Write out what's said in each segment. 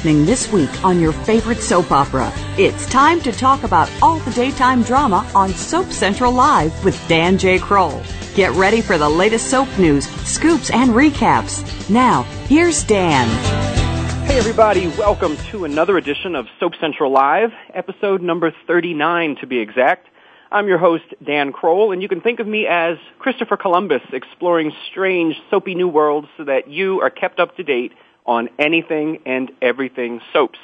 happening this week on your favorite soap opera. It's time to talk about all the daytime drama on Soap Central Live with Dan J. Kroll. Get ready for the latest soap news, scoops, and recaps. Now, here's Dan. Hey everybody, welcome to another edition of Soap Central Live, episode number 39 to be exact. I'm your host, Dan Kroll, and you can think of me as Christopher Columbus exploring strange, soapy new worlds so that you are kept up to date on anything and everything soaps.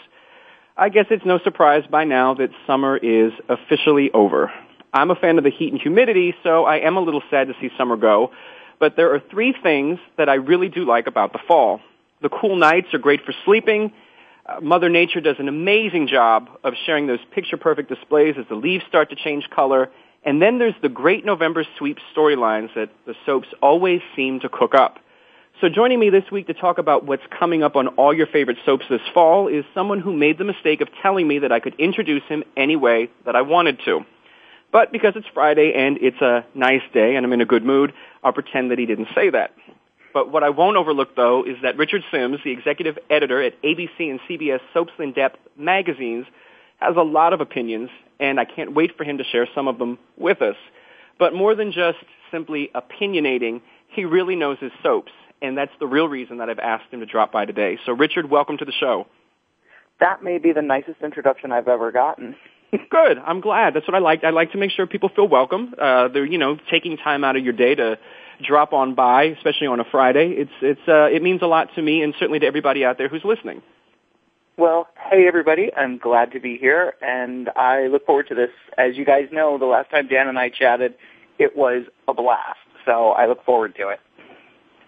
I guess it's no surprise by now that summer is officially over. I'm a fan of the heat and humidity, so I am a little sad to see summer go. But there are three things that I really do like about the fall. The cool nights are great for sleeping. Uh, Mother Nature does an amazing job of sharing those picture-perfect displays as the leaves start to change color. And then there's the great November sweep storylines that the soaps always seem to cook up. So joining me this week to talk about what's coming up on all your favorite soaps this fall is someone who made the mistake of telling me that I could introduce him any way that I wanted to. But because it's Friday and it's a nice day and I'm in a good mood, I'll pretend that he didn't say that. But what I won't overlook though is that Richard Simms, the executive editor at ABC and CBS Soaps in Depth magazines, has a lot of opinions and I can't wait for him to share some of them with us. But more than just simply opinionating, he really knows his soaps and that's the real reason that I've asked him to drop by today. So, Richard, welcome to the show. That may be the nicest introduction I've ever gotten. Good. I'm glad. That's what I like. I like to make sure people feel welcome. Uh, they're, you know, taking time out of your day to drop on by, especially on a Friday. It's, it's, uh, it means a lot to me and certainly to everybody out there who's listening. Well, hey everybody, I'm glad to be here and I look forward to this. As you guys know, the last time Dan and I chatted, it was a blast. So I look forward to it.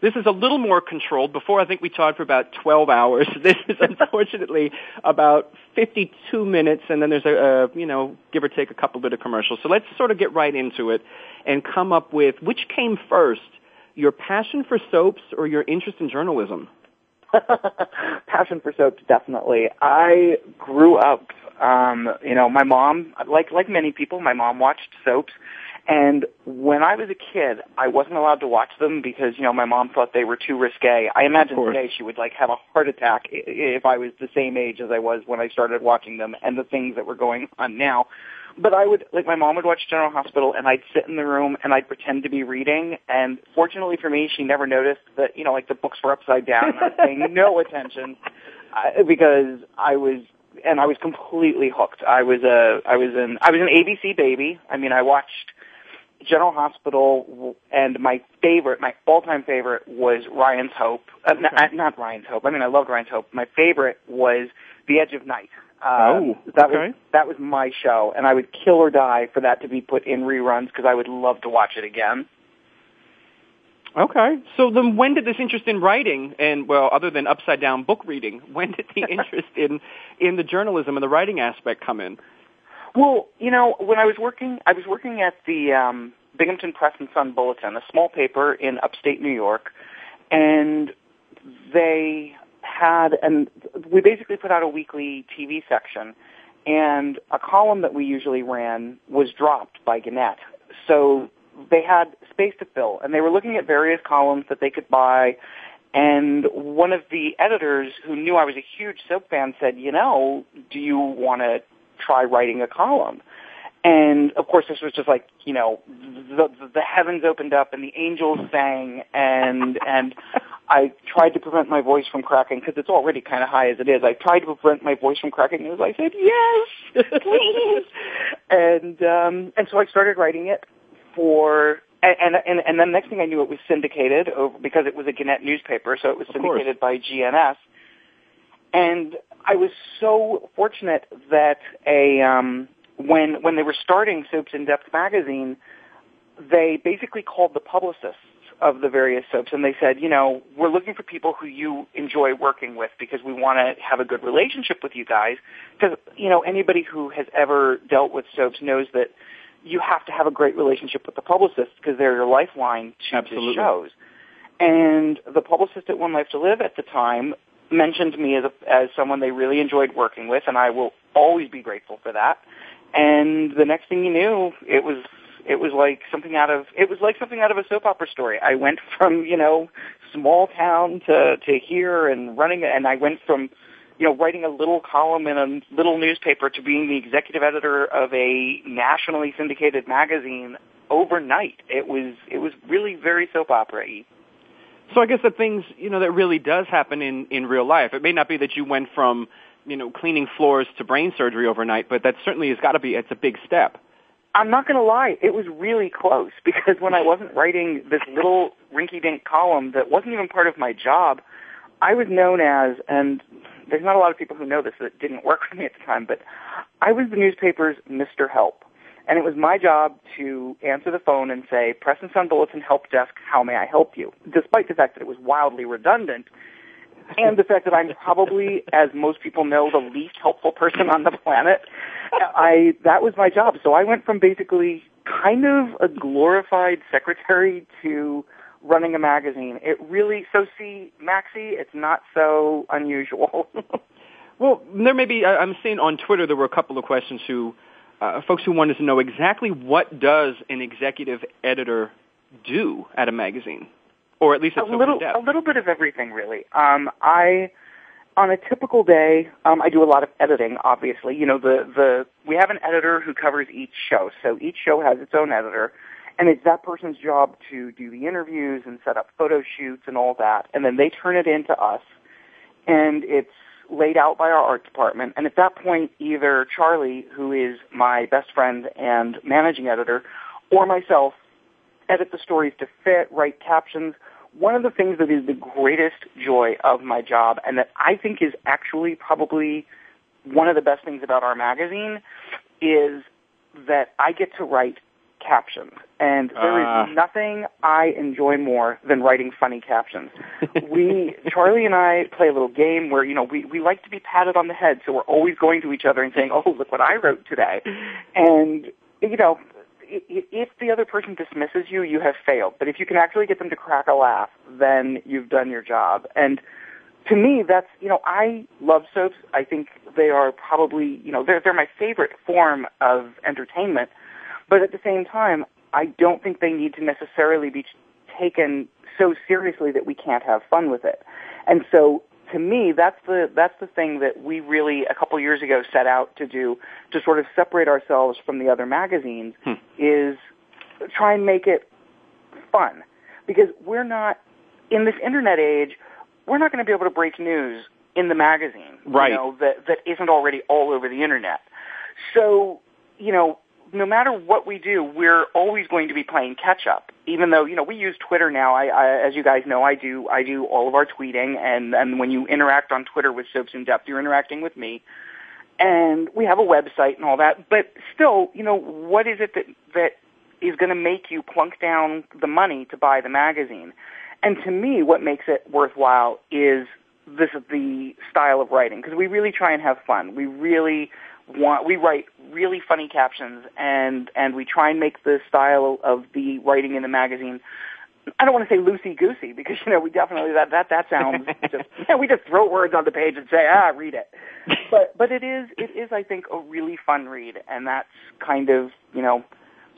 This is a little more controlled. Before, I think we talked for about 12 hours. This is unfortunately about 52 minutes, and then there's a, a, you know, give or take a couple bit of commercials. So let's sort of get right into it and come up with which came first, your passion for soaps or your interest in journalism? passion for soaps, definitely. I grew up, um, you know, my mom, like like many people, my mom watched soaps and when I was a kid, I wasn't allowed to watch them because, you know, my mom thought they were too risque. I imagine today she would like have a heart attack if I was the same age as I was when I started watching them and the things that were going on now. But I would, like my mom would watch General Hospital and I'd sit in the room and I'd pretend to be reading and fortunately for me, she never noticed that, you know, like the books were upside down and I was paying no attention uh, because I was and I was completely hooked. I was a I was an I was an ABC baby. I mean, I watched General Hospital, and my favorite, my all-time favorite was Ryan's Hope. Uh, okay. not, not Ryan's Hope. I mean, I loved Ryan's Hope. My favorite was The Edge of Night. Um, oh, that okay. was that was my show, and I would kill or die for that to be put in reruns because I would love to watch it again. Okay, so then when did this interest in writing and well, other than upside down book reading, when did the interest in in the journalism and the writing aspect come in? Well, you know, when I was working, I was working at the um, Binghamton Press and Sun Bulletin, a small paper in upstate New York, and they had, and we basically put out a weekly TV section, and a column that we usually ran was dropped by Gannett. So they had space to fill, and they were looking at various columns that they could buy. And one of the editors who knew I was a huge soap fan said, you know, do you want to try writing a column. And of course, this was just like you know, the the heavens opened up and the angels sang, and and I tried to prevent my voice from cracking because it's already kind of high as it is. I tried to prevent my voice from cracking as I said yes, please, and um, and so I started writing it for and, and and then next thing I knew, it was syndicated over, because it was a Gannett newspaper, so it was syndicated by GNS. And I was so fortunate that a um, when when they were starting Soaps in Depth magazine, they basically called the publicists of the various soaps and they said, you know, we're looking for people who you enjoy working with because we want to have a good relationship with you guys. Because, you know, anybody who has ever dealt with soaps knows that you have to have a great relationship with the publicists because they're your lifeline to Absolutely. the shows. And the publicist at One Life to Live at the time mentioned me as a, as someone they really enjoyed working with, and I will always be grateful for that. And the next thing you knew, it was it was like something out of it was like something out of a soap opera story. I went from you know small town to to here and running, and I went from you know, writing a little column in a little newspaper to being the executive editor of a nationally syndicated magazine overnight. It was it was really very soap opera-y. So I guess the things you know that really does happen in in real life. It may not be that you went from you know cleaning floors to brain surgery overnight, but that certainly has got to be it's a big step. I'm not going to lie, it was really close because when I wasn't writing this little rinky-dink column that wasn't even part of my job, I was known as, and there's not a lot of people who know this that didn't work for me at the time, but I was the newspaper's Mr. Help. And it was my job to answer the phone and say, Press and Sun Bulletin Help Desk, how may I help you? Despite the fact that it was wildly redundant, and the fact that I'm probably, as most people know, the least helpful person on the planet. I that was my job. So I went from basically kind of a glorified secretary to running a magazine. It really so see Maxie, it's not so unusual. well, there may be. I'm seeing on Twitter there were a couple of questions who uh, folks who wanted to know exactly what does an executive editor do at a magazine, or at least at a little a little bit of everything really. Um, I on a typical day, um, I do a lot of editing. Obviously, you know the the we have an editor who covers each show, so each show has its own editor. And it's that person's job to do the interviews and set up photo shoots and all that. And then they turn it in to us. And it's laid out by our art department. And at that point, either Charlie, who is my best friend and managing editor, or myself edit the stories to fit, write captions. One of the things that is the greatest joy of my job and that I think is actually probably one of the best things about our magazine is that I get to write captions. And there uh. is ah. nothing I enjoy more than writing funny captions. we, Charlie and I play a little game where, you know, we, we like to be patted on the head, so we're always going to each other and saying, oh, look what I wrote today. And, you know, if the other person dismisses you, you have failed. But if you can actually get them to crack a laugh, then you've done your job. And to me, that's, you know, I love soaps. I think they are probably, you know, they're, they're my favorite form of entertainment. But at the same time, I don't think they need to necessarily be taken so seriously that we can't have fun with it. And so to me, that's the that's the thing that we really a couple years ago set out to do to sort of separate ourselves from the other magazines hmm. is try and make it fun because we're not in this internet age. We're not going to be able to break news in the magazine, right? You know, that that isn't already all over the internet. So you know, no matter what we do, we're always going to be playing catch up. Even though you know we use Twitter now, I, I, as you guys know, I do I do all of our tweeting, and and when you interact on Twitter with Soaps in Depth, you're interacting with me, and we have a website and all that. But still, you know, what is it that that is going to make you plunk down the money to buy the magazine? And to me, what makes it worthwhile is this the style of writing because we really try and have fun. We really want we write really funny captions and and we try and make the style of the writing in the magazine I don't want to say loosey goosey because you know we definitely that that that sounds just yeah, we just throw words on the page and say ah read it. But but it is it is I think a really fun read and that's kind of you know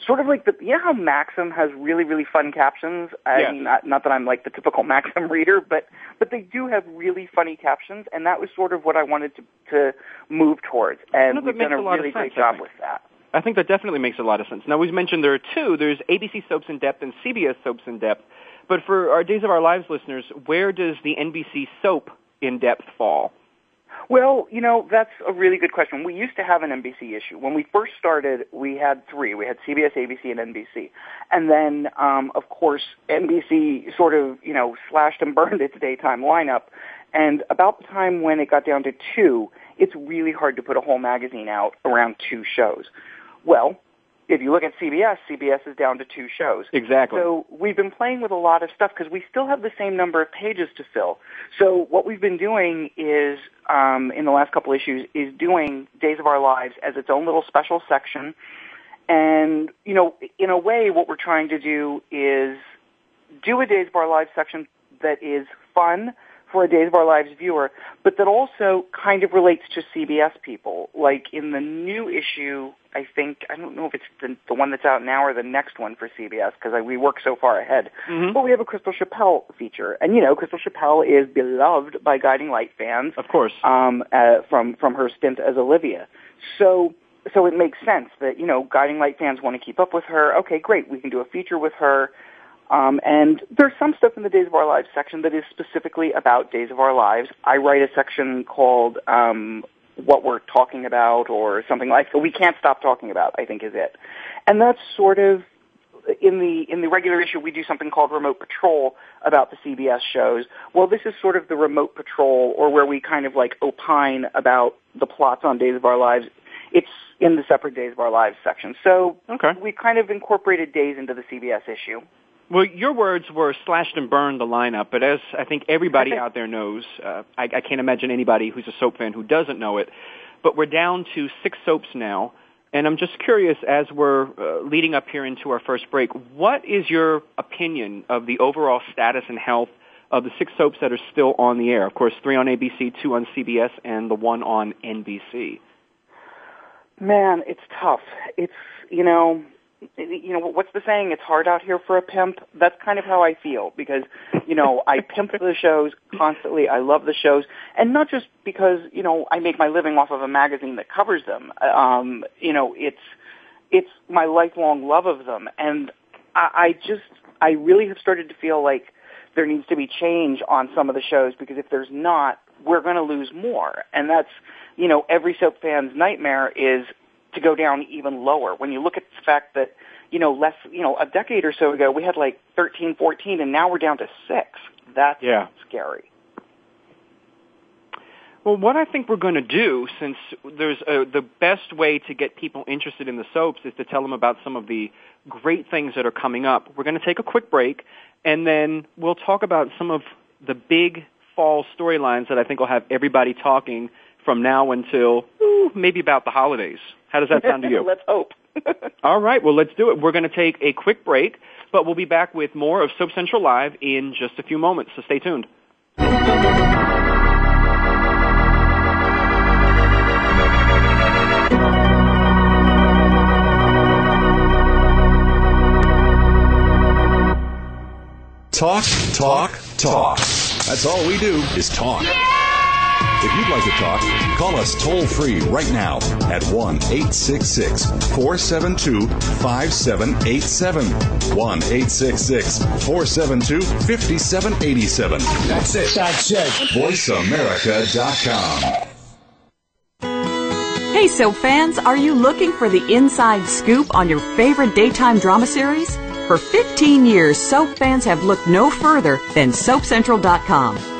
sort of like the you know how Maxim has really really fun captions. I yeah. mean, not, not that I'm like the typical Maxim reader, but but they do have really funny captions, and that was sort of what I wanted to to move towards, and we've done a, a really great job with that. I think that definitely makes a lot of sense. Now we've mentioned there are two. There's ABC Soaps in Depth and CBS Soaps in Depth. But for our Days of Our Lives listeners, where does the NBC Soap in Depth fall? Well, you know, that's a really good question. We used to have an NBC issue. When we first started, we had three. We had CBS, ABC, and NBC. And then, um, of course, NBC sort of, you know, slashed and burned its daytime lineup. And about the time when it got down to two, it's really hard to put a whole magazine out around two shows. Well, if you look at CBS, CBS is down to two shows. Exactly. So we've been playing with a lot of stuff because we still have the same number of pages to fill. So what we've been doing is, um, in the last couple issues, is doing Days of Our Lives as its own little special section. And, you know, in a way, what we're trying to do is do a Days of Our Lives section that is fun, for a Days of Our Lives viewer, but that also kind of relates to CBS people. Like in the new issue, I think I don't know if it's the, the one that's out now or the next one for CBS because we work so far ahead. Mm-hmm. But we have a Crystal Chappell feature, and you know Crystal Chappell is beloved by Guiding Light fans, of course, um, uh, from from her stint as Olivia. So so it makes sense that you know Guiding Light fans want to keep up with her. Okay, great, we can do a feature with her. Um, and there's some stuff in the Days of Our Lives section that is specifically about Days of Our Lives. I write a section called um, "What We're Talking About" or something like that. We can't stop talking about. I think is it, and that's sort of in the in the regular issue we do something called Remote Patrol about the CBS shows. Well, this is sort of the Remote Patrol, or where we kind of like opine about the plots on Days of Our Lives. It's in the separate Days of Our Lives section. So okay. we kind of incorporated days into the CBS issue. Well, your words were slashed and burned the lineup, but as I think everybody out there knows, uh, I, I can't imagine anybody who's a soap fan who doesn't know it. But we're down to six soaps now, and I'm just curious as we're uh, leading up here into our first break, what is your opinion of the overall status and health of the six soaps that are still on the air? Of course, three on ABC, two on CBS, and the one on NBC. Man, it's tough. It's you know you know what's the saying? It's hard out here for a pimp? That's kind of how i feel because you know i pimp the shows constantly. I love the shows. And not just because you know i make my living off of a magazine that covers them. Um you know it's it's my lifelong love of them. And i, I just i really have started to feel like there needs to be change on some of the shows because if there's not we're going to lose more. And that's you know every soap fan's nightmare is to go down even lower. When you look at the fact that, you know, less, you know, a decade or so ago we had like 13, 14, and now we're down to six. That's yeah. scary. Well, what I think we're going to do, since there's a, the best way to get people interested in the soaps is to tell them about some of the great things that are coming up. We're going to take a quick break, and then we'll talk about some of the big fall storylines that I think will have everybody talking from now until ooh, maybe about the holidays. How does that sound to you? let's hope. All right, well, let's do it. We're going to take a quick break, but we'll be back with more of Soap Central Live in just a few moments, so stay tuned. Talk, talk, talk. That's all we do is talk. If you'd like to talk, call us toll free right now at 1 866 472 5787. 1 866 472 5787. That's it. That's it. VoiceAmerica.com. Hey, soap fans, are you looking for the inside scoop on your favorite daytime drama series? For 15 years, soap fans have looked no further than SoapCentral.com.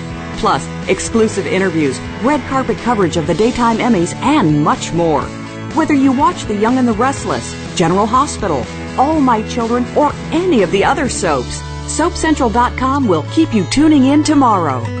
Plus, exclusive interviews, red carpet coverage of the daytime Emmys, and much more. Whether you watch The Young and the Restless, General Hospital, All My Children, or any of the other soaps, SoapCentral.com will keep you tuning in tomorrow.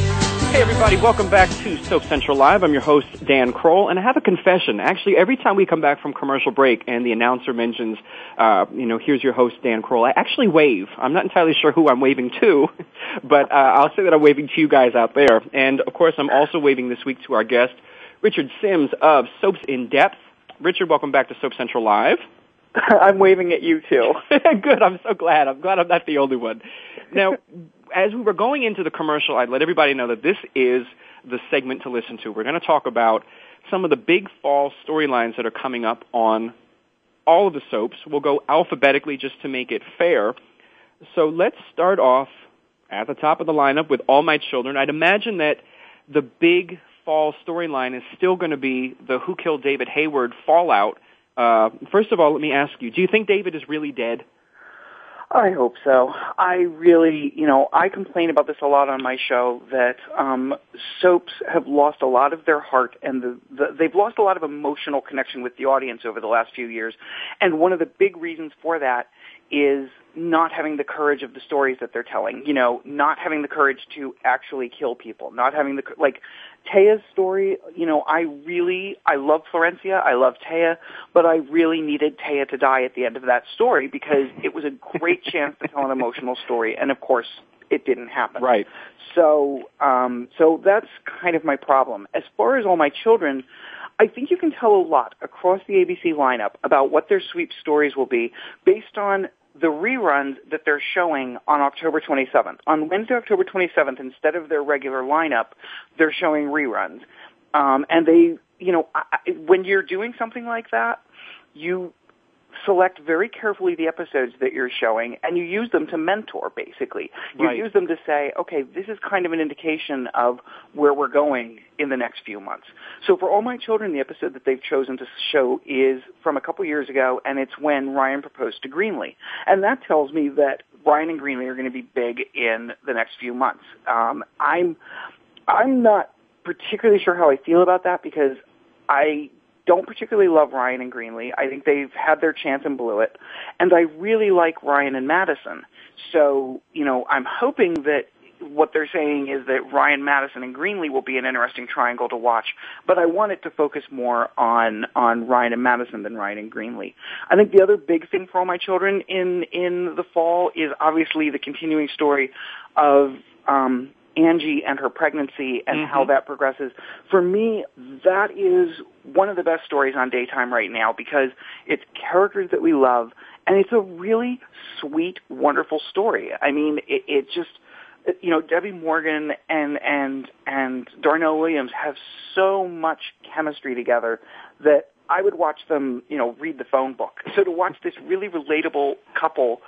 Hey everybody, welcome back to Soap Central Live. I'm your host, Dan Kroll, and I have a confession. Actually, every time we come back from commercial break and the announcer mentions, uh, you know, here's your host, Dan Kroll, I actually wave. I'm not entirely sure who I'm waving to, but uh, I'll say that I'm waving to you guys out there. And of course, I'm also waving this week to our guest, Richard Simms of Soaps in Depth. Richard, welcome back to Soap Central Live. I'm waving at you too. Good. I'm so glad. I'm glad I'm not the only one. Now, as we were going into the commercial, I'd let everybody know that this is the segment to listen to. We're going to talk about some of the big fall storylines that are coming up on all of the soaps. We'll go alphabetically just to make it fair. So let's start off at the top of the lineup with All My Children. I'd imagine that the big fall storyline is still going to be the Who Killed David Hayward fallout. Uh, first of all, let me ask you, do you think David is really dead? I hope so. I really, you know, I complain about this a lot on my show that um, soaps have lost a lot of their heart and the, the, they've lost a lot of emotional connection with the audience over the last few years. And one of the big reasons for that is not having the courage of the stories that they're telling. You know, not having the courage to actually kill people. Not having the like Téa's story. You know, I really I love Florencia. I love Téa, but I really needed Téa to die at the end of that story because it was a great chance to tell an emotional story, and of course, it didn't happen. Right. So, um, so that's kind of my problem. As far as all my children. I think you can tell a lot across the ABC lineup about what their sweep stories will be based on the reruns that they're showing on October 27th. On Wednesday, October 27th, instead of their regular lineup, they're showing reruns. Um, and they, you know, I, when you're doing something like that, you select very carefully the episodes that you're showing and you use them to mentor basically. You Right. use them to say, okay, this is kind of an indication of where we're going in the next few months. So for all my children, the episode that they've chosen to show is from a couple years ago and it's when Ryan proposed to Greenlee. And that tells me that Ryan and Greenlee are going to be big in the next few months. Um, I'm, I'm not particularly sure how I feel about that because I don't particularly love Ryan and Greenlee. I think they've had their chance and blew it. And I really like Ryan and Madison. So, you know, I'm hoping that what they're saying is that Ryan Madison and Greenlee will be an interesting triangle to watch, but I want it to focus more on on Ryan and Madison than Ryan and Greenlee. I think the other big thing for all my children in in the fall is obviously the continuing story of um Angie and her pregnancy and mm-hmm. how that progresses. For me, that is one of the best stories on daytime right now because it's characters that we love and it's a really sweet, wonderful story. I mean, it, it just you know, Debbie Morgan and and and Darnell Williams have so much chemistry together that I would watch them, you know, read the phone book. So to watch this really relatable couple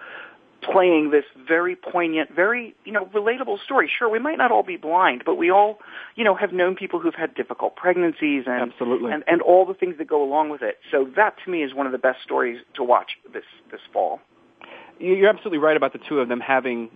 playing this very poignant, very, you know, relatable story. Sure, we might not all be blind, but we all, you know, have known people who've had difficult pregnancies and Absolutely. and, and all the things that go along with it. So that to me is one of the best stories to watch this this fall. You- You're absolutely right about the two of them having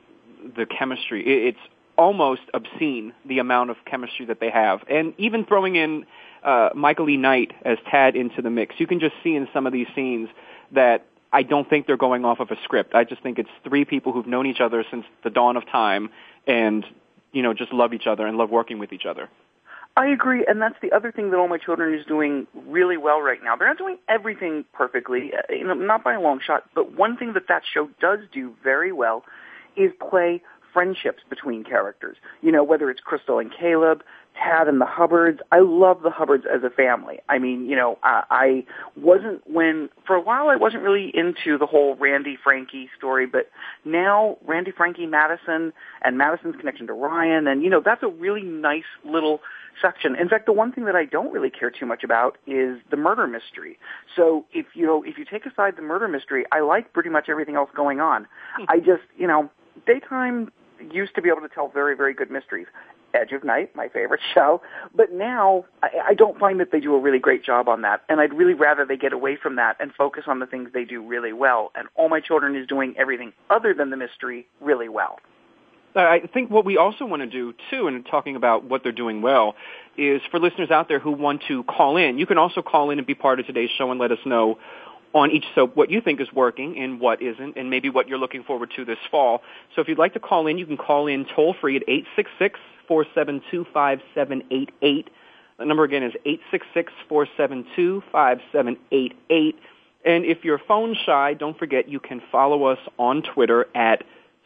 the chemistry. It's almost obscene the amount of chemistry that they have, and even throwing in uh, Michael E. Knight as Tad into the mix. You can just see in some of these scenes that I don't think they're going off of a script. I just think it's three people who've known each other since the dawn of time and, you know, just love each other and love working with each other. I agree, and that's the other thing that All My Children is doing really well right now. They're not doing everything perfectly, uh, you know, not by a long shot, but one thing that that show does do very well is play friendships between characters. You know, whether it's Krystal and Caleb, Tad and the Hubbards. I love the Hubbards as a family. I mean, you know, I, I wasn't when for a while I wasn't really into the whole Randy Frankie story, but now Randy Frankie Madison and Madison's connection to Ryan, and you know, that's a really nice little section. In fact, the one thing that I don't really care too much about is the murder mystery. So if you know, if you take aside the murder mystery, I like pretty much everything else going on. Hmm. I just, you know, daytime used to be able to tell very, very good mysteries. Edge of Night, my favorite show. But now I, I don't find that they do a really great job on that. And I'd really rather they get away from that and focus on the things they do really well. And All My Children is doing everything other than the mystery really well. Uh, I think what we also want to do too, in talking about what they're doing well, is for listeners out there who want to call in. You can also call in and be part of today's show and let us know on each soap what you think is working and what isn't, and maybe what you're looking forward to this fall. So if you'd like to call in, you can call in toll free at eight six six 472-5788. The number again is 866-472-5788. And if you're phone shy, don't forget you can follow us on Twitter at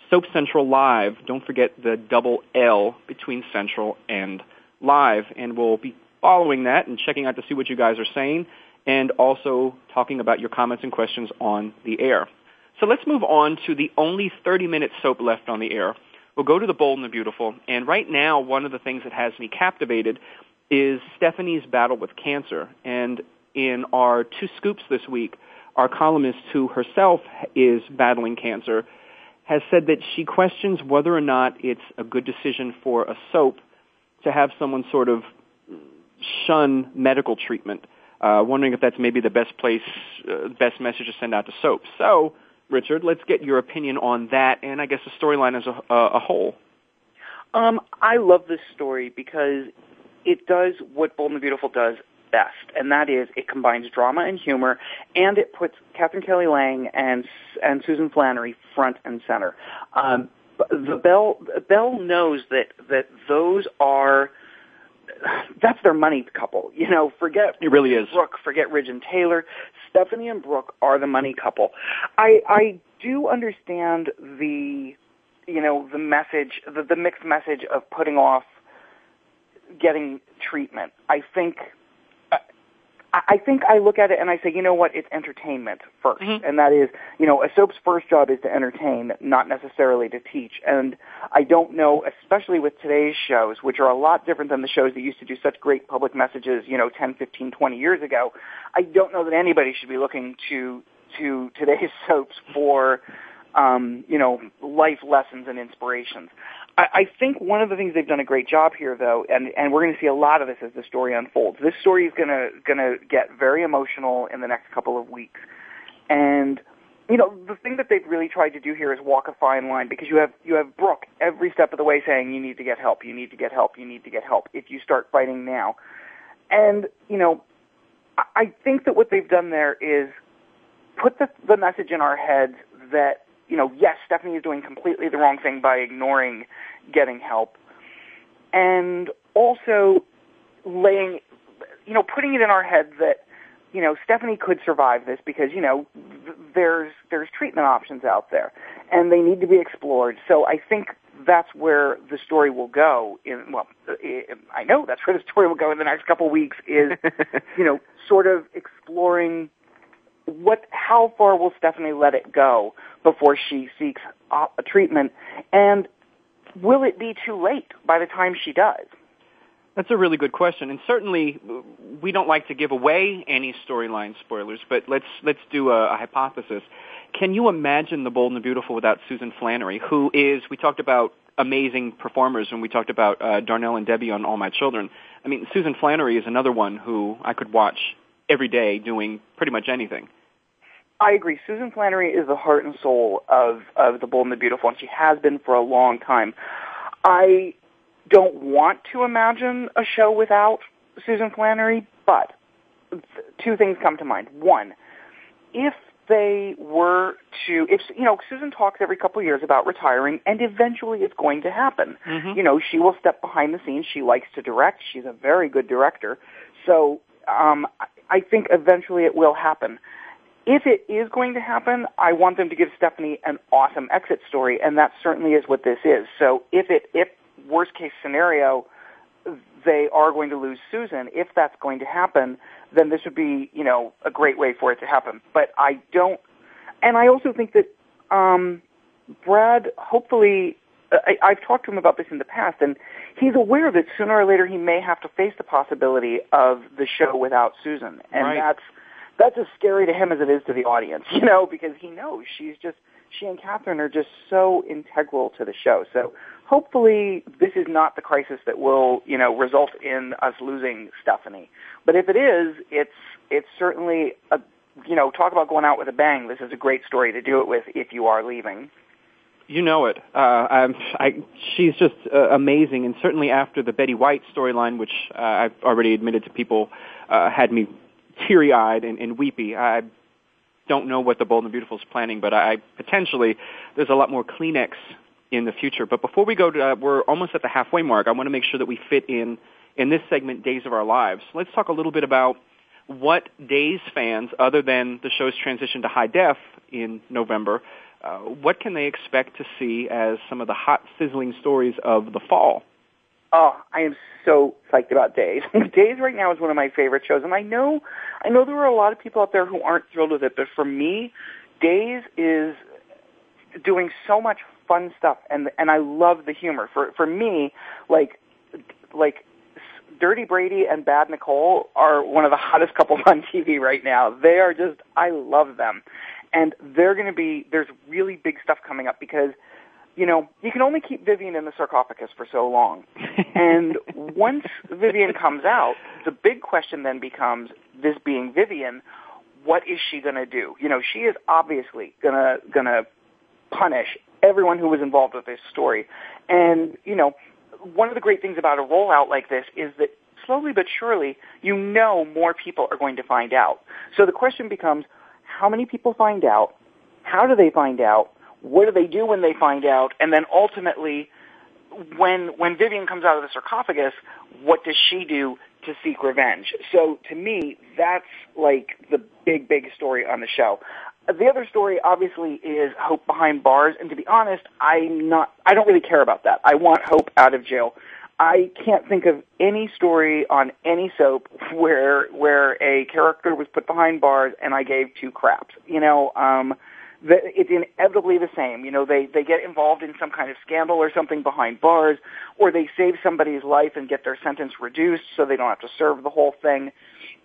Soap Central Live. Don't forget the double L between Central and Live. And we'll be following that and checking out to see what you guys are saying and also talking about your comments and questions on the air. So let's move on to the only 30 minute soap left on the air. We'll go to the bold and the beautiful. And right now, one of the things that has me captivated is Stephanie's battle with cancer. And in our two scoops this week, our columnist who herself is battling cancer has said that she questions whether or not it's a good decision for a soap to have someone sort of shun medical treatment. Uh, wondering if that's maybe the best place, uh, best message to send out to soap. So Richard, let's get your opinion on that and I guess the storyline as a, a whole. Um, I love this story because it does what Bold and the Beautiful does best, and that is it combines drama and humor, and it puts Katherine Kelly Lang and and Susan Flannery front and center. Um, the Bell Bell knows that that those are that's their money couple. You know, forget it really is. Brooke, forget Ridge and Taylor. Stephanie and Brooke are the money couple. I I do understand the you know the message, the, the mixed message of putting off getting treatment. I think I think I look at it and I say, you know what, it's entertainment 1st mm-hmm. And that is, you know, a soap's first job is to entertain, not necessarily to teach. And I don't know, especially with today's shows, which are a lot different than the shows that used to do such great public messages, you know, 10, 15, 20 years ago. I don't know that anybody should be looking to, to today's soaps for, um, you know, life lessons and inspirations. I, I think one of the things they've done a great job here, though, and and we're going to see a lot of this as the story unfolds. This story is going to going to get very emotional in the next couple of weeks, and you know the thing that they've really tried to do here is walk a fine line because you have you have Brooke every step of the way saying you need to get help, you need to get help, you need to get help if you start fighting now, and you know I think that what they've done there is put the the message in our heads that you know, yes, Stephanie is doing completely the wrong thing by ignoring getting help. And also laying, you know, putting it in our head that, you know, Stephanie could survive this because, you know, there's, there's treatment options out there and they need to be explored. So I think that's where the story will go in, well, I know that's where the story will go in the next couple of weeks is, you know, sort of exploring what, how far will Stephanie let it go before she seeks a treatment? And will it be too late by the time she does? That's a really good question, and certainly we don't like to give away any storyline spoilers. But let's let's do a, a hypothesis. Can you imagine the Bold and the Beautiful without Susan Flannery, who is we talked about amazing performers when we talked about uh, Darnell and Debbie on All My Children. I mean, Susan Flannery is another one who I could watch every day doing pretty much anything. I agree. Susan Flannery is the heart and soul of, of The Bold and the Beautiful, and she has been for a long time. I don't want to imagine a show without Susan Flannery, but two things come to mind. One, if they were to, if you know, Susan talks every couple of years about retiring, and eventually it's going to happen. Mm-hmm. You know, she will step behind the scenes. She likes to direct. She's a very good director. So um, I think eventually it will happen. If it is going to happen, I want them to give Stephanie an awesome exit story, and that certainly is what this is. So if it, if worst case scenario, they are going to lose Susan, if that's going to happen, then this would be, you know, a great way for it to happen. But I don't, and I also think that um, Brad, hopefully, I, I've talked to him about this in the past, and he's aware that sooner or later he may have to face the possibility of the show without Susan, and right. that's that's as scary to him as it is to the audience, you know, because he knows she's just she and Katherine are just so integral to the show. So hopefully this is not the crisis that will, you know, result in us losing Stephanie. But if it is, it's it's certainly a you know, talk about going out with a bang. This is a great story to do it with if you are leaving. You know it. Uh, I'm, I, she's just uh, amazing, and certainly after the Betty White storyline, which uh, I've already admitted to people, uh, had me teary-eyed and, and weepy. I don't know what the Bold and Beautiful is planning, but I potentially there's a lot more Kleenex in the future. But before we go to, uh, we're almost at the halfway mark. I want to make sure that we fit in in this segment, Days of Our Lives. Let's talk a little bit about what Days fans, other than the show's transition to high def in November, uh, what can they expect to see as some of the hot, sizzling stories of the fall? Oh, I am so psyched about Days. Days right now is one of my favorite shows, and I know, I know there are a lot of people out there who aren't thrilled with it, but for me, Days is doing so much fun stuff, and and I love the humor. For for me, like like Dirty Brady and Bad Nicole are one of the hottest couples on TV right now. They are just, I love them. And they're going to be, there's really big stuff coming up because, you know, you can only keep Vivian in the sarcophagus for so long. and once Vivian comes out, the big question then becomes, this being Vivian, what is she going to do? You know, she is obviously going to, going to punish everyone who was involved with this story. And, you know, one of the great things about a rollout like this is that slowly but surely, you know more people are going to find out. So the question becomes, how many people find out? How do they find out? What do they do when they find out? And then ultimately, when when Vivian comes out of the sarcophagus, what does she do to seek revenge? So to me, that's like the big, big story on the show. The other story, obviously, is Hope behind bars, and to be honest, I'm not. I don't really care about that. I want Hope out of jail. I can't think of any story on any soap where where a character was put behind bars and I gave two craps. You know, um, it's inevitably the same. You know, they they get involved in some kind of scandal or something behind bars, or they save somebody's life and get their sentence reduced so they don't have to serve the whole thing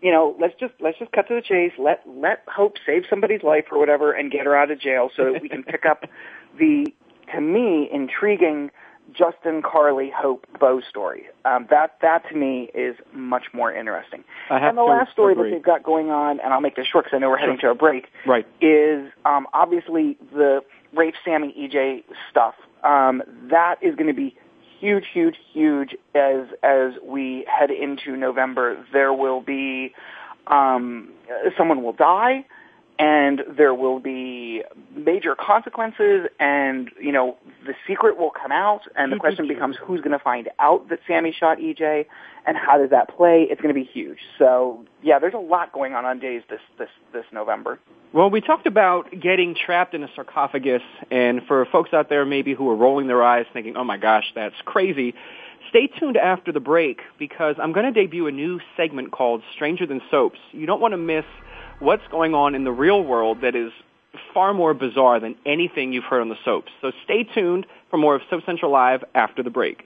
you know, let's just let's just cut to the chase. Let let Hope save somebody's life or whatever and get her out of jail so that we can pick up the to me intriguing Justin Carly Hope Bo story. Um, that that to me is much more interesting. and the last story agree. that they've got going on, and I'll make this short because I know we're heading to a break. Right. Is um, obviously the Rafe, Sami, EJ stuff. Um, that is going to be huge, huge, huge as as we head into November. There will be um, someone will die, and there will be major consequences, and you know the secret will come out, and the mm-hmm. question becomes who's going to find out that Sami shot EJ, and how does that play? It's going to be huge. So yeah, there's a lot going on on days this this this November. Well, we talked about getting trapped in a sarcophagus, and for folks out there maybe who are rolling their eyes thinking, oh my gosh, that's crazy, stay tuned after the break because I'm going to debut a new segment called Stranger Than Soaps. You don't want to miss what's going on in the real world that is far more bizarre than anything you've heard on the soaps. So stay tuned for more of Soap Central Live after the break.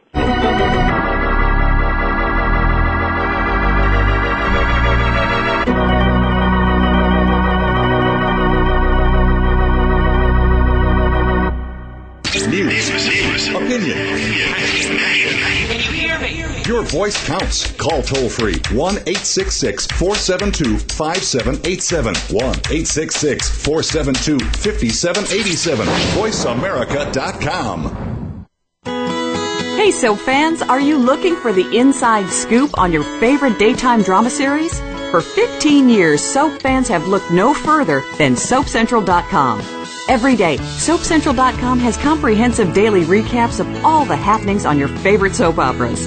News, opinion. Your voice counts. Call toll free 1 866 472 5787. 1 866 472 5787. VoiceAmerica.com. Hey, soap fans, are you looking for the inside scoop on your favorite daytime drama series? For 15 years, soap fans have looked no further than SoapCentral.com. Every day, SoapCentral.com has comprehensive daily recaps of all the happenings on your favorite soap operas.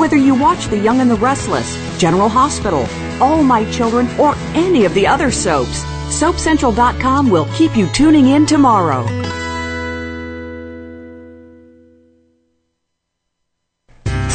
Whether you watch The Young and the Restless, General Hospital, All My Children, or any of the other soaps, SoapCentral.com will keep you tuning in tomorrow.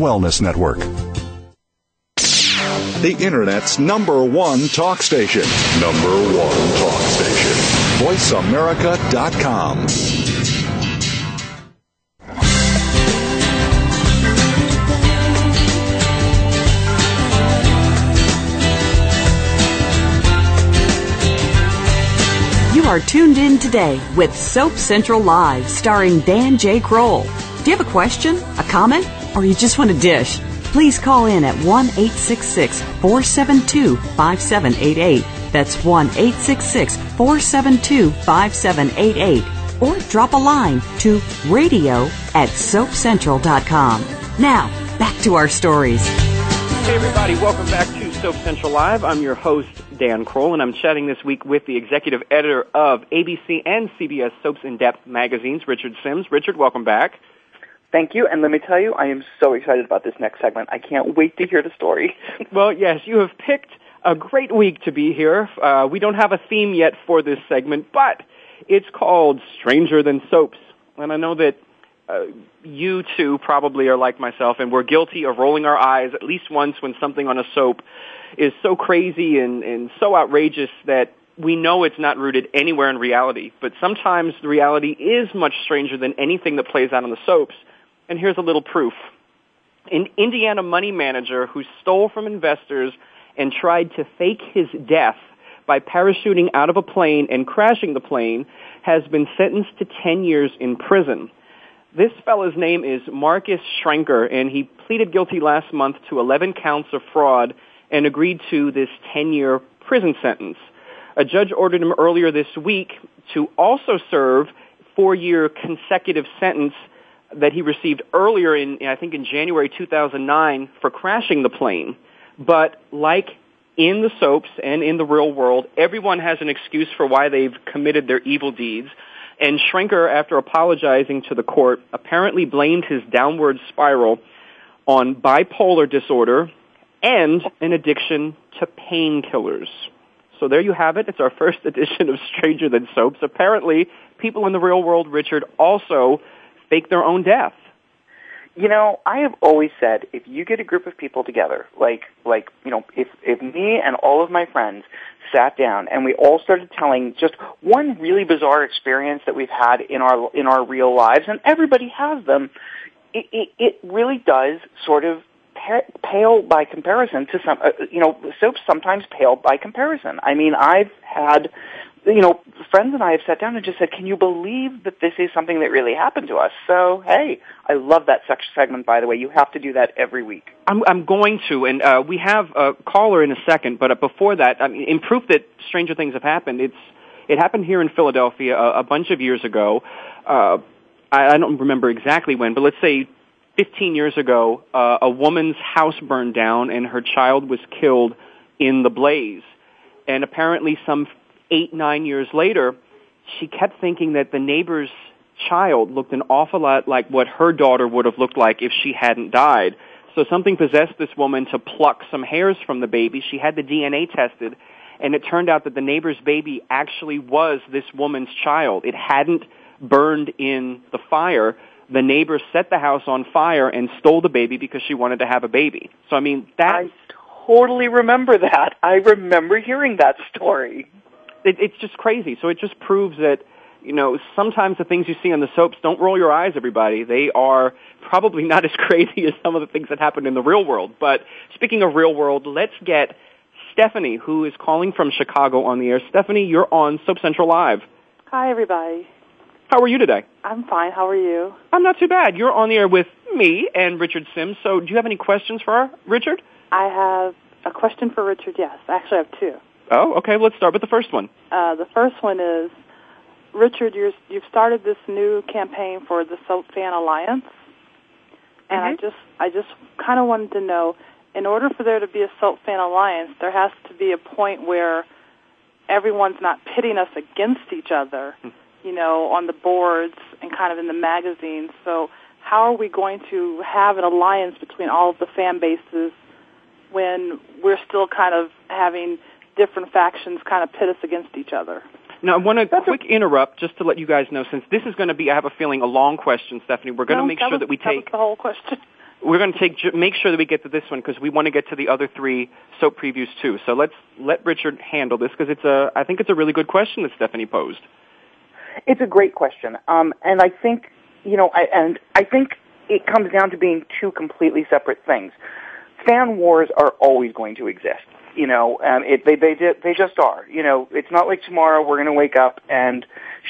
Wellness Network. The Internet's number one talk station. Number one talk station. VoiceAmerica.com. You are tuned in today with Soap Central Live, starring Dan J. Kroll. Do you have a question, a comment? Or you just want a dish, please call in at 1 866 472 5788. That's 1 866 472 5788. Or drop a line to radio at soapcentral.com. Now, back to our stories. Hey, everybody, welcome back to Soap Central Live. I'm your host, Dan Kroll, and I'm chatting this week with the executive editor of ABC and CBS Soaps in Depth magazines, Richard Simms. Richard, welcome back. Thank you, and let me tell you, I am so excited about this next segment. I can't wait to hear the story. well, yes, you have picked a great week to be here. Uh, we don't have a theme yet for this segment, but it's called Stranger Than Soaps. And I know that uh, you two probably are like myself, and we're guilty of rolling our eyes at least once when something on a soap is so crazy and, and so outrageous that we know it's not rooted anywhere in reality. But sometimes the reality is much stranger than anything that plays out on the soaps and here's a little proof. An Indiana money manager who stole from investors and tried to fake his death by parachuting out of a plane and crashing the plane has been sentenced to 10 years in prison. This fellow's name is Marcus Schrenker, and he pleaded guilty last month to 11 counts of fraud and agreed to this 10-year prison sentence. A judge ordered him earlier this week to also serve four-year consecutive sentence that he received earlier in, I think in January 2009 for crashing the plane. But like in the soaps and in the real world, everyone has an excuse for why they've committed their evil deeds. And Schrenker, after apologizing to the court, apparently blamed his downward spiral on bipolar disorder and an addiction to painkillers. So there you have it. It's our first edition of Stranger Than Soaps. Apparently, people in the real world, Richard, also fake their own death. You know, I have always said if you get a group of people together, like like you know, if if me and all of my friends sat down and we all started telling just one really bizarre experience that we've had in our in our real lives, and everybody has them, it it, it really does sort of pale by comparison to some, uh, you know, soaps sometimes pale by comparison. I mean, I've had you know, friends and I have sat down and just said, "Can you believe that this is something that really happened to us?" So, hey, I love that segment. By the way, you have to do that every week. I'm, I'm going to, and uh, we have a caller in a second. But uh, before that, I mean, in proof that stranger things have happened, it's it happened here in Philadelphia a, a bunch of years ago. Uh, I, I don't remember exactly when, but let's say 15 years ago, uh, a woman's house burned down and her child was killed in the blaze. And apparently, some eight, nine years later, she kept thinking that the neighbor's child looked an awful lot like what her daughter would have looked like if she hadn't died. So something possessed this woman to pluck some hairs from the baby. She had the DNA tested, and it turned out that the neighbor's baby actually was this woman's child. It hadn't burned in the fire. The neighbor set the house on fire and stole the baby because she wanted to have a baby. So I mean, that I totally remember that. I remember hearing that story. It, it's just crazy. So it just proves that you know, sometimes the things you see on the soaps, don't roll your eyes, everybody. They are probably not as crazy as some of the things that happen in the real world. But speaking of real world, let's get Stephanie, who is calling from Chicago on the air. Stephanie, you're on Soap Central Live. Hi, everybody. How are you today? I'm fine. How are you? I'm not too bad. You're on the air with me and Richard Simms. So do you have any questions for our Richard? I have a question for Richard, yes. Actually, I have two. Oh, okay. Let's start with the first one. Uh, the first one is Richard, you have started this new campaign for the Soap Fan Alliance, and mm-hmm. I just I just kind of wanted to know, in order for there to be a Soap Fan Alliance, there has to be a point where everyone's not pitting us against each other, mm-hmm. you know, on the boards and kind of in the magazines. So how are we going to have an alliance between all of the fan bases when we're still kind of having different factions kind of pit us against each other? Now, I want to quick interrupt just to let you guys know, since this is going to be, I have a feeling, a long question, Stephanie. We're going no, to make sure was, that we take that the whole question. We're going to take make sure that we get to this one because we want to get to the other three soap previews too. So let's let Richard handle this because it's a I think it's a really good question that Stephanie posed. It's a great question, um, and I think you know, I, and I think it comes down to being two completely separate things. Fan wars are always going to exist you know, um, it, they they they just are. You know, it's not like tomorrow we're going to wake up and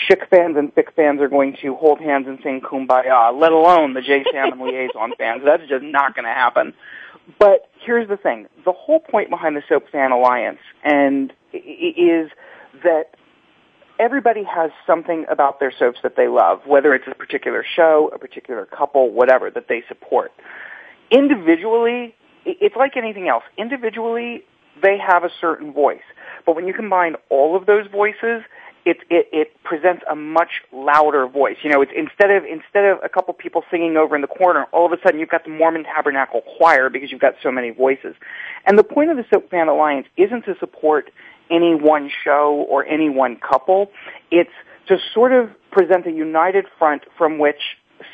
Schick fans and Fick fans are going to hold hands and sing "Kumbaya." Let alone the JaSam and Liason fans. That's just not going to happen. But here's the thing: the whole point behind the Soap Fan Alliance and is that everybody has something about their soaps that they love, whether it's a particular show, a particular couple, whatever that they support. Individually, it's like anything else. Individually, they have a certain voice. But when you combine all of those voices, it, it, it presents a much louder voice. You know, it's instead of instead of a couple people singing over in the corner, all of a sudden you've got the Mormon Tabernacle Choir because you've got so many voices. And the point of the Soap Fan Alliance isn't to support any one show or any one couple. It's to sort of present a united front from which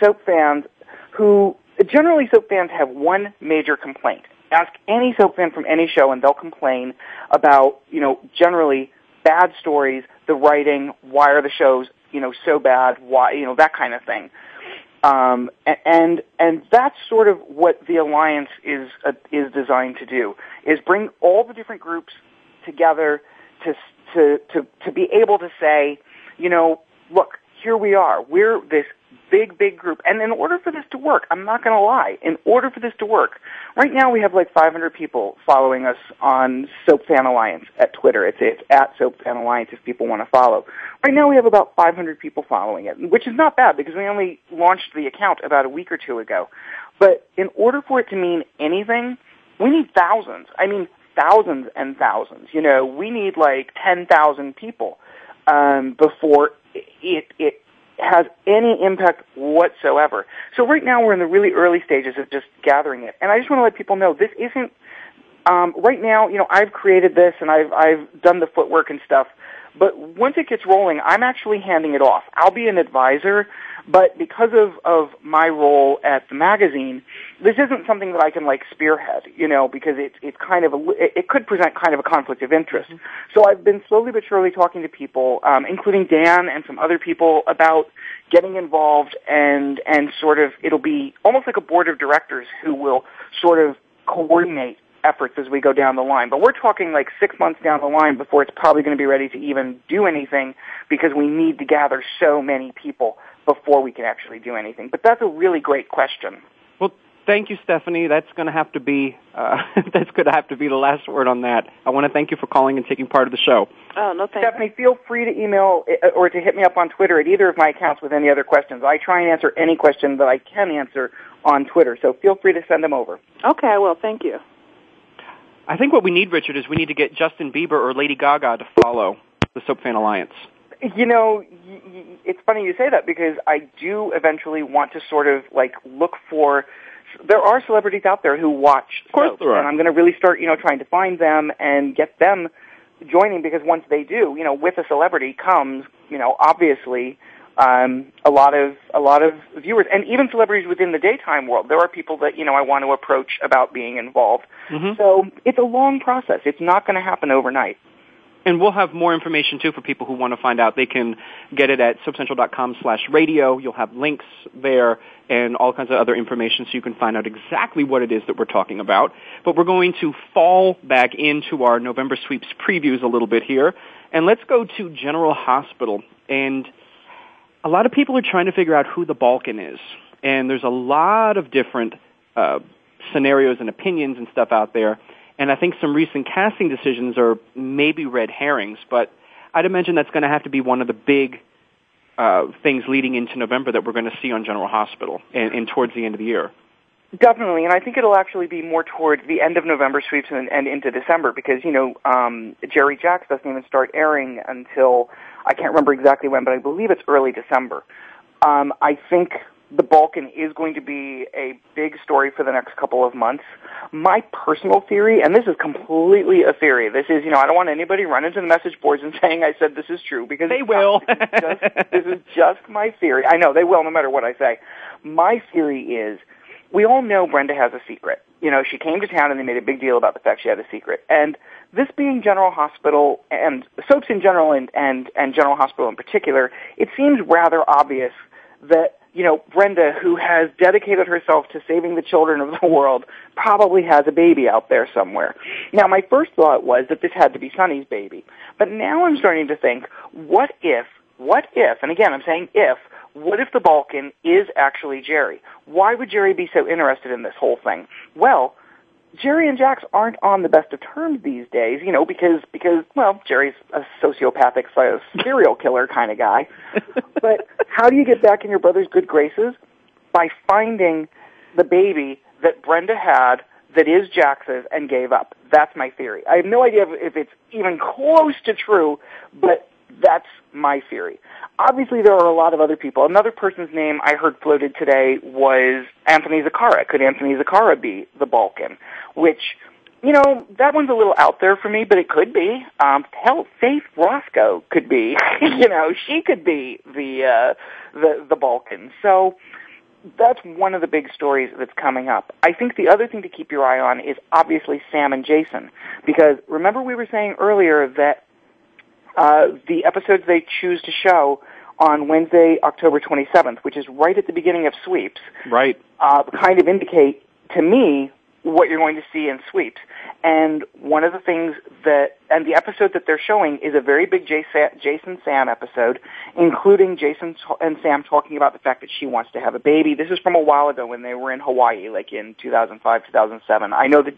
soap fans who generally soap fans have one major complaint ask any soap fan from any show and they'll complain about, you know, generally bad stories, the writing, why are the shows, you know, so bad, why, you know, that kind of thing. Um, and and that's sort of what the alliance is uh, is designed to do is bring all the different groups together to to to to be able to say, you know, look, here we are. We're this big, big group. And in order for this to work, I'm not going to lie, in order for this to work, right now we have like 500 people following us on Soap Fan Alliance at Twitter. It's, it's at Soap Fan Alliance if people want to follow. Right now we have about 500 people following it, which is not bad because we only launched the account about a week or two ago. But in order for it to mean anything, we need thousands. I mean, thousands and thousands. You know, we need like 10,000 people um, before it, it has any impact whatsoever. So right now we're in the really early stages of just gathering it. And I just want to let people know this isn't um, right now, you know, I've created this and I've I've done the footwork and stuff. But once it gets rolling, I'm actually handing it off. I'll be an advisor, but because of, of my role at the magazine, this isn't something that I can like spearhead, you know, because it's it's kind of a, it could present kind of a conflict of interest. Mm-hmm. So I've been slowly but surely talking to people, um, including Dan and some other people about getting involved and, and sort of, it'll be almost like a board of directors who will sort of coordinate efforts as we go down the line. But we're talking like six months down the line before it's probably going to be ready to even do anything because we need to gather so many people before we can actually do anything. But that's a really great question. Well, thank you, Stephanie. That's going to have to be uh, that's going to have to be the last word on that. I want to thank you for calling and taking part of the show. Oh no, thank Stephanie, feel free to email uh, or to hit me up on Twitter at either of my accounts with any other questions. I try and answer any question that I can answer on Twitter, so feel free to send them over. Okay, I will. Thank you. I think what we need, Richard, is we need to get Justin Bieber or Lady Gaga to follow the Soap Fan Alliance. You know, it's funny you say that because I do eventually want to sort of like look for there are celebrities out there who watch Of course soaps, there are. and I'm going to really start, you know, trying to find them and get them joining because once they do, you know, with a celebrity comes, you know, obviously um, a lot of a lot of viewers, and even celebrities within the daytime world. There are people that you know I want to approach about being involved. Mhm. So it's a long process. It's not going to happen overnight. And we'll have more information too for people who want to find out. They can get it at soapcentral.com slash radio. You'll have links there and all kinds of other information so you can find out exactly what it is that we're talking about. But we're going to fall back into our November sweeps previews a little bit here. And let's go to General Hospital. And a lot of people are trying to figure out who the Balkan is. And there's a lot of different uh, scenarios and opinions and stuff out there. And I think some recent casting decisions are maybe red herrings, but I'd imagine that's going to have to be one of the big uh, things leading into November that we're going to see on General Hospital and, and towards the end of the year. Definitely, and I think it'll actually be more towards the end of November sweeps and, and into December because you know um, Jerry Jacks doesn't even start airing until I can't remember exactly when, but I believe it's early December. Um, I think the Balkan is going to be a big story for the next couple of months. My personal theory, and this is completely a theory. This is, you know, I don't want anybody running to the message boards and saying I said this is true because They will. This is just, this is just my theory. I know they will, no matter what I say. My theory is we all know Brenda has a secret. You know, she came to town and they made a big deal about the fact she had a secret. And this being General Hospital and soaps in general and, and, and General Hospital in particular, it seems rather obvious that, you know, Brenda, who has dedicated herself to saving the children of the world, probably has a baby out there somewhere. Now, my first thought was that this had to be Sonny's baby. But now I'm starting to think, what if, what if, and again, I'm saying if, what if the Balkan is actually Jerry? Why would Jerry be so interested in this whole thing? Well, Jerry and Jax aren't on the best of terms these days, you know, because because well, Jerry's a sociopathic uh, serial killer kind of guy. but how do you get back in your brother's good graces? By finding the baby that Brenda had that is Jax's and gave up. That's my theory. I have no idea if, if it's even close to true, but that's my theory. Obviously, there are a lot of other people. Another person's name I heard floated today was Anthony Zacchara. Could Anthony Zacchara be the Balkan? Which, you know, that one's a little out there for me, but it could be. Um, hell, Faith Roscoe could be. you know, she could be the uh, the the Balkan. So that's one of the big stories that's coming up. I think the other thing to keep your eye on is obviously Sam and Jason, because remember we were saying earlier that uh, the episodes they choose to show on Wednesday, October 27th, which is right at the beginning of sweeps, Right. uh, kind of indicate to me what you're going to see in sweeps. And one of the things that, and the episode that they're showing is a very big Jason, Jason Sam episode, including Jason and Sam talking about the fact that she wants to have a baby. This is from a while ago when they were in Hawaii, like in 2005, 2007. I know that,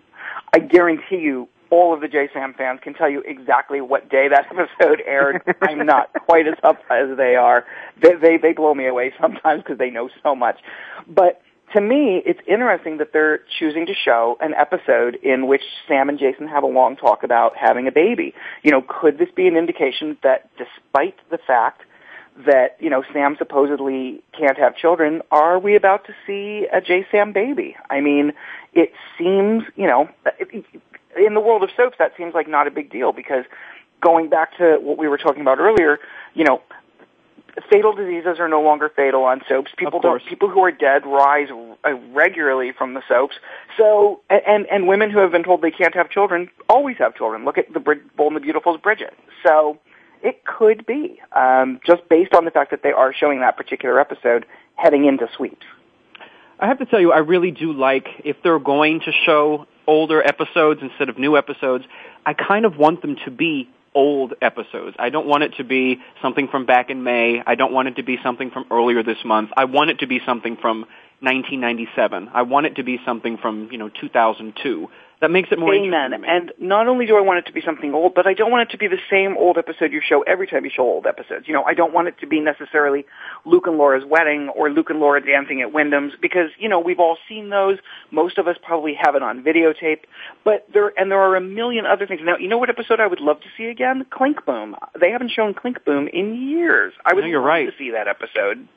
I guarantee you, all of the JaSam fans can tell you exactly what day that episode aired. I'm not quite as up as they are. They they, they blow me away sometimes because they know so much. But to me, it's interesting that they're choosing to show an episode in which Sam and Jason have a long talk about having a baby. You know, could this be an indication that despite the fact that, you know, Sam supposedly can't have children, are we about to see a JaSam baby? I mean, it seems, you know, in the world of soaps, that seems like not a big deal because going back to what we were talking about earlier, you know, fatal diseases are no longer fatal on soaps. People don't, people who are dead rise uh, regularly from the soaps. So, and and women who have been told they can't have children always have children. Look at the Bold and the Beautiful's Bridget. So, it could be um, just based on the fact that they are showing that particular episode heading into sweeps. I have to tell you, I really do like if they're going to show older episodes instead of new episodes. I kind of want them to be old episodes. I don't want it to be something from back in May. I don't want it to be something from earlier this month. I want it to be something from 1997. I want it to be something from, you know, 2002. That makes it more Amen. interesting. And not only do I want it to be something old, but I don't want it to be the same old episode you show every time you show old episodes. You know, I don't want it to be necessarily Luke and Laura's wedding or Luke and Laura dancing at Wyndham's because, you know, we've all seen those. Most of us probably have it on videotape. But there, and there are a million other things. Now, you know what episode I would love to see again? Clink Boom. They haven't shown Clink Boom in years. I would No, you're love right. to see that episode.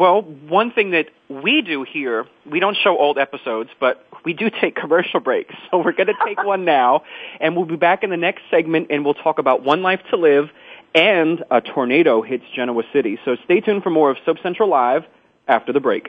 Well, one thing that we do here, we don't show old episodes, but we do take commercial breaks. So we're going to take one now, and we'll be back in the next segment, and we'll talk about One Life to Live and a tornado hits Genoa City. So stay tuned for more of Soap Central Live after the break.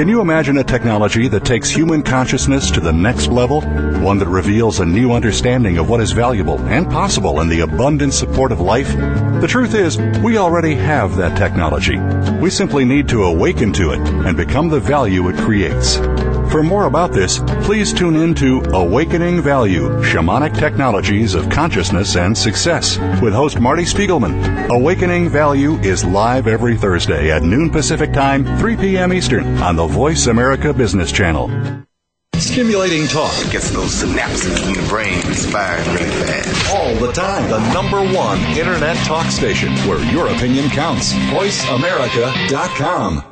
Can you imagine a technology that takes human consciousness to the next level? One that reveals a new understanding of what is valuable and possible in the abundant support of life? The truth is, we already have that technology. We simply need to awaken to it and become the value it creates. For more about this, please tune in to Awakening Value Shamanic Technologies of Consciousness and Success with host Marty Spiegelman. Awakening Value is live every Thursday at noon Pacific Time, 3 p.m. Eastern on the Voice America Business Channel. Stimulating talk. It gets those synapses in the brain firing really fast. All the time. The number one internet talk station where your opinion counts. VoiceAmerica.com.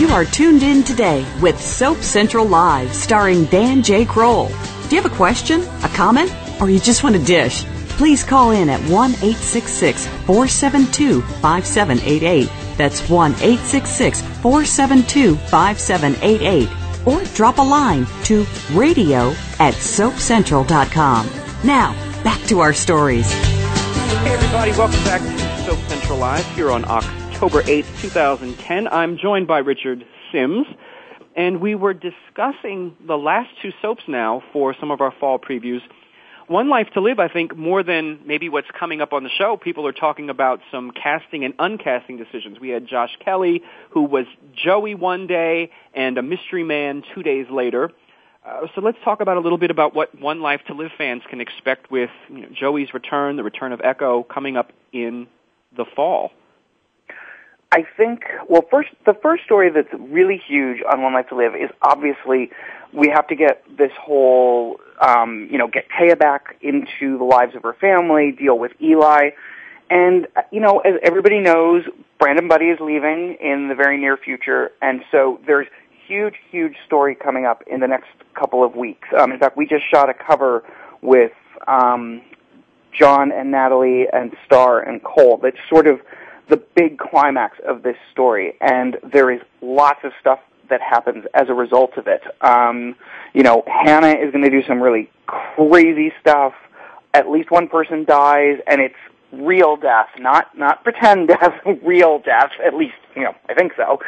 You are tuned in today with Soap Central Live, starring Dan J. Kroll. Do you have a question, a comment, or you just want to dish? Please call in at 1 866 472 5788. That's 1 866 472 5788. Or drop a line to radio at soapcentral.com. Now, back to our stories. Hey everybody, welcome back to Soap Central Live here on October 8th, 2010. I'm joined by Richard Simms, and we were discussing the last two soaps now for some of our fall previews. One Life to Live, I think, more than maybe what's coming up on the show, people are talking about some casting and uncasting decisions. We had Josh Kelly, who was Joey one day and a mystery man two days later. Uh, so let's talk about a little bit about what One Life to Live fans can expect with you know, Joey's return, the return of Echo coming up in the fall. I think, well, first, the first story that's really huge on One Life to Live is obviously we have to get this whole, um, you know, get Téa back into the lives of her family, deal with Eli. And, you know, as everybody knows, Brandon Buddy is leaving in the very near future, and so there's huge, huge story coming up in the next couple of weeks. Um, in fact, we just shot a cover with um, John and Natalie and Star and Cole that's sort of the big climax of this story, and there is lots of stuff that happens as a result of it. Um, you know, Hannah is going to do some really crazy stuff. At least one person dies, and it's real death, not not pretend death, real death. At least, you know, I think so.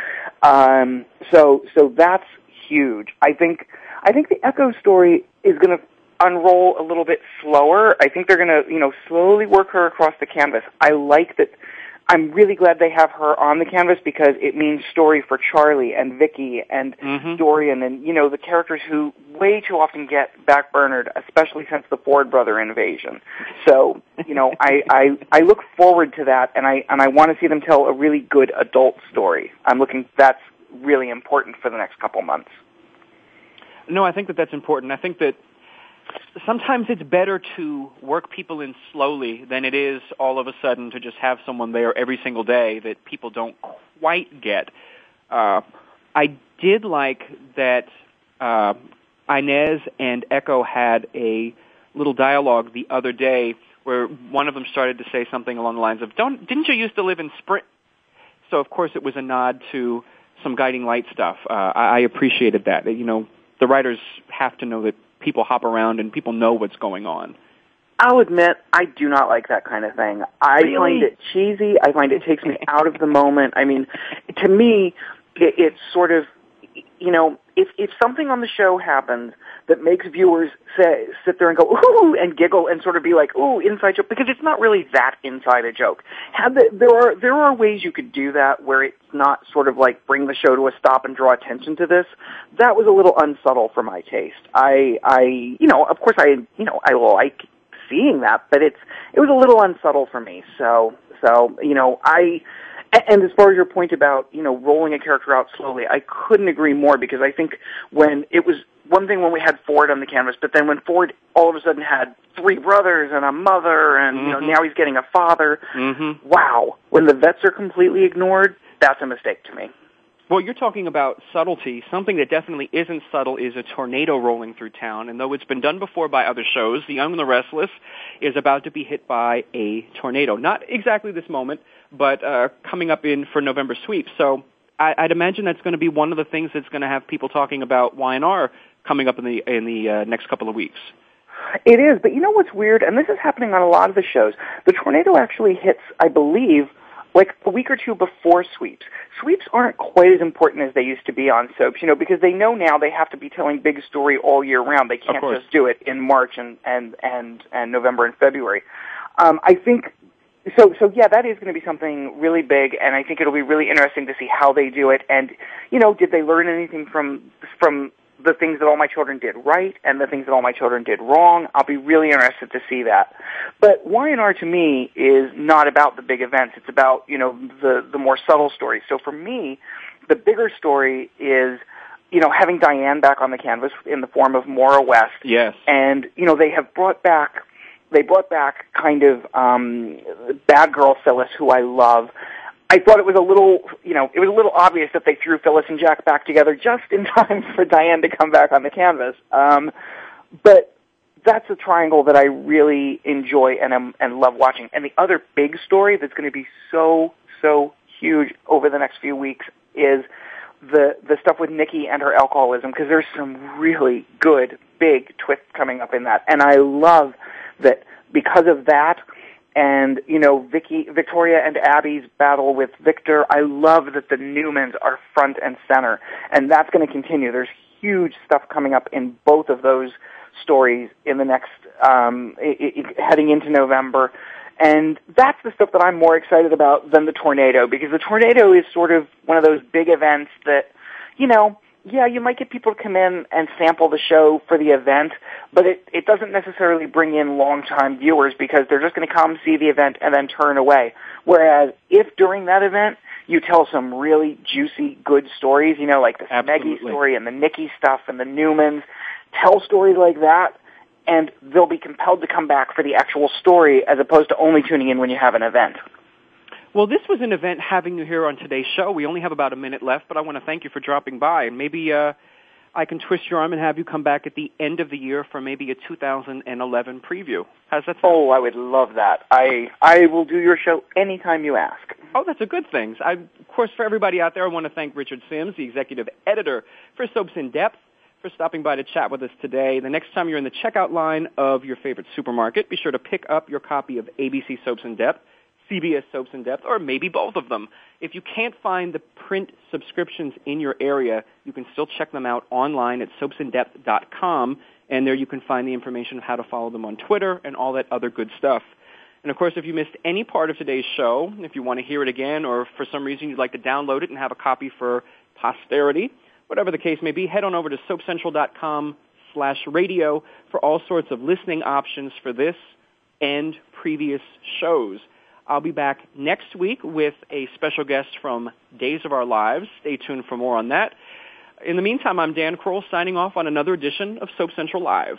Um, so so that's huge. I think I think the Echo story is going to unroll a little bit slower. I think they're going to you know slowly work her across the canvas. I like that I'm really glad they have her on the canvas because it means story for Charlie and Viki and Mhm. Dorian and you know the characters who way too often get backburnered, especially since the Ford brother invasion. So you know I I I look forward to that and I and I want to see them tell a really good adult story. I'm looking that's really important for the next couple months. No, I think that that's important. I think that sometimes it's better to work people in slowly than it is all of a sudden to just have someone there every single day that people don't quite get. Uh, I did like that uh, Inez and Echo had a little dialogue the other day where one of them started to say something along the lines of, "Don't didn't you used to live in Sprint?" So of course it was a nod to some guiding light stuff. Uh, I, I appreciated that. You know, the writers have to know that people hop around and people know what's going on. I'll admit, I do not like that kind of thing. I really? find it cheesy. I find it takes me out of the moment. I mean, to me, it, it's sort of, you know, if if something on the show happens that makes viewers say sit there and go ooh and giggle and sort of be like ooh inside joke because it's not really that inside a joke. The, there are there are ways you could do that where it's not sort of like bring the show to a stop and draw attention to this. That was a little unsubtle for my taste. I I you know of course I you know I like seeing that, but it's it was a little unsubtle for me. So so you know I and as far as your point about, you know, rolling a character out slowly, I couldn't agree more because I think when it was one thing when we had Ford on the canvas, but then when Ford all of a sudden had three brothers and a mother and, mm-hmm. you know, now he's getting a father. Mm-hmm. Wow. When the vets are completely ignored, that's a mistake to me. Well, you're talking about subtlety. Something that definitely isn't subtle is a tornado rolling through town. And though it's been done before by other shows, The Young and the Restless is about to be hit by a tornado. Not exactly this moment, but uh, coming up in for November sweep. So I, I'd imagine that's going to be one of the things that's going to have people talking about Y&R coming up in the in the uh, next couple of weeks. It is, but you know what's weird, and this is happening on a lot of the shows. The tornado actually hits, I believe, like a week or two before sweeps. Sweeps aren't quite as important as they used to be on soaps, you know, because they know now they have to be telling big story all year round. They can't just do it in March and and and and November and February. Um, I think so so yeah that is going to be something really big and i think it'll be really interesting to see how they do it and you know did they learn anything from from the things that all my children did right and the things that all my children did wrong. I'll be really interested to see that. But Y&R to me is not about the big events. It's about, you know, the, the more subtle stories. So for me, the bigger story is, you know, having Diane back on the canvas in the form of Maura West. Yes. And, you know, they have brought back they brought back kind of um bad girl Phyllis who I love I thought it was a little, you know, it was a little obvious that they threw Phyllis and Jack back together just in time for Diane to come back on the canvas. Um, but that's a triangle that I really enjoy and am, and love watching. And the other big story that's going to be so so huge over the next few weeks is the the stuff with Nikki and her alcoholism because there's some really good big twists coming up in that, and I love that because of that and you know Vicky, Victoria and Abby's battle with Victor. I love that the Newmans are front and center, and that's going to continue. There's huge stuff coming up in both of those stories in the next um, it, it, heading into November. And that's the stuff that I'm more excited about than the tornado because the tornado is sort of one of those big events that, you know, yeah, you might get people to come in and sample the show for the event, but it, it doesn't necessarily bring in long-time viewers because they're just going to come see the event and then turn away. Whereas if during that event you tell some really juicy, good stories, you know, like the Smeggy story and the Nikki stuff and the Newmans, tell stories like that, and they'll be compelled to come back for the actual story as opposed to only tuning in when you have an event. Well, this was an event having you here on today's show. We only have about a minute left, but I want to thank you for dropping by. And maybe uh, I can twist your arm and have you come back at the end of the year for maybe a 2011 preview. How's that sound? Oh, I would love that. I I will do your show anytime you ask. Oh, that's a good thing. I, of course, for everybody out there, I want to thank Richard Simms, the executive editor for Soaps in Depth, for stopping by to chat with us today. The next time you're in the checkout line of your favorite supermarket, be sure to pick up your copy of ABC Soaps in Depth. CBS Soaps in Depth, or maybe both of them. If you can't find the print subscriptions in your area, you can still check them out online at soapsindepth.com, and there you can find the information of how to follow them on Twitter and all that other good stuff. And of course, if you missed any part of today's show, if you want to hear it again, or for some reason you'd like to download it and have a copy for posterity, whatever the case may be, head on over to soapcentral.com slash radio for all sorts of listening options for this and previous shows. I'll be back next week with a special guest from Days of Our Lives. Stay tuned for more on that. In the meantime, I'm Dan Kroll signing off on another edition of Soap Central Live.